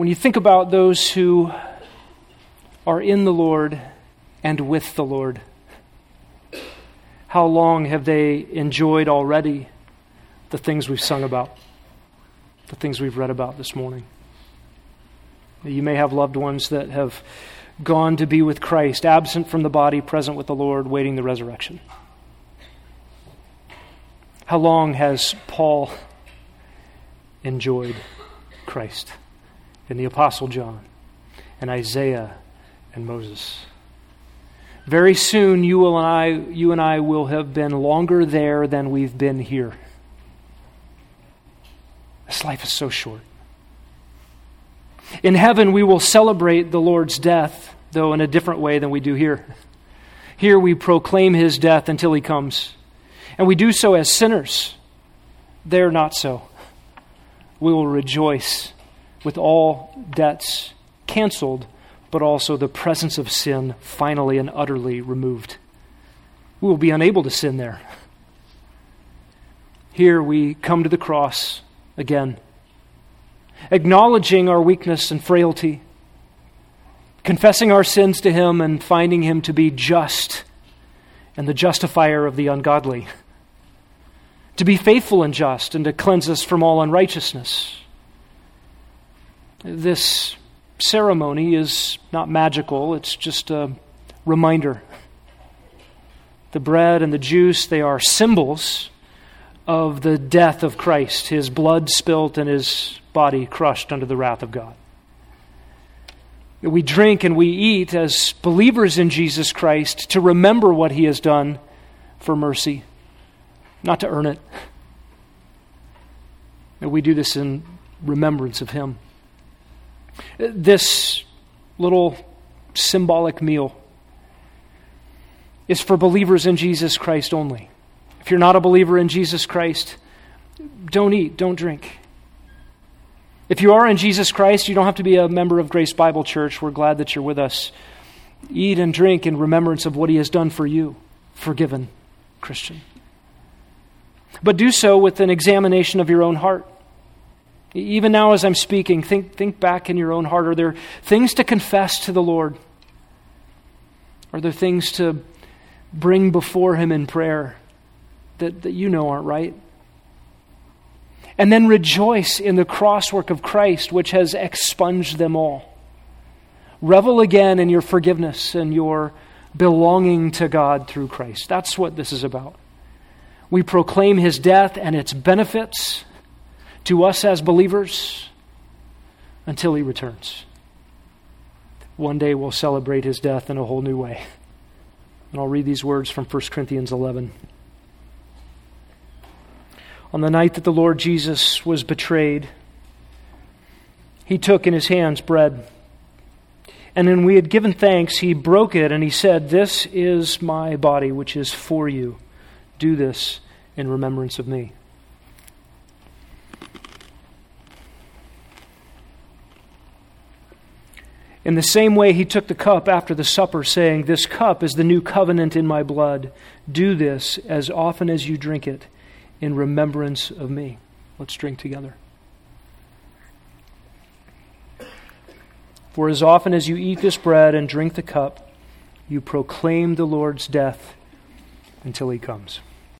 When you think about those who are in the Lord and with the Lord, how long have they enjoyed already the things we've sung about, the things we've read about this morning? You may have loved ones that have gone to be with Christ, absent from the body, present with the Lord, waiting the resurrection. How long has Paul enjoyed Christ? In the Apostle John, and Isaiah, and Moses. Very soon, you, and I, you and I will have been longer there than we've been here. This life is so short. In heaven, we will celebrate the Lord's death, though in a different way than we do here. Here, we proclaim his death until he comes. And we do so as sinners. There, not so. We will rejoice with all debts canceled, but also the presence of sin finally and utterly removed. We will be unable to sin there. Here we come to the cross again acknowledging our weakness and frailty, confessing our sins to Him, and finding Him to be just and the justifier of the ungodly, to be faithful and just, and to cleanse us from all unrighteousness. This ceremony is not magical, it's just a reminder. The bread and the juice, they are symbols of the death of Christ, his blood spilt and his body crushed under the wrath of God. We drink and we eat as believers in Jesus Christ to remember what he has done for mercy, not to earn it. And we do this in remembrance of him. This little symbolic meal is for believers in Jesus Christ only. If you're not a believer in Jesus Christ, don't eat, don't drink. If you are in Jesus Christ, you don't have to be a member of Grace Bible Church. We're glad that you're with us. Eat and drink in remembrance of what He has done for you, forgiven Christian. But do so with an examination of your own heart. Even now, as I'm speaking, think, think back in your own heart. Are there things to confess to the Lord? Are there things to bring before Him in prayer that, that you know aren't right? And then rejoice in the crosswork of Christ, which has expunged them all. Revel again in your forgiveness and your belonging to God through Christ. That's what this is about. We proclaim his death and its benefits to us as believers until he returns. One day we'll celebrate his death in a whole new way. And I'll read these words from 1 Corinthians 11 on the night that the Lord Jesus was betrayed, he took in his hands bread. And when we had given thanks, he broke it and he said, This is my body, which is for you. Do this in remembrance of me. In the same way, he took the cup after the supper, saying, This cup is the new covenant in my blood. Do this as often as you drink it in remembrance of me. Let's drink together. For as often as you eat this bread and drink the cup, you proclaim the Lord's death until he comes.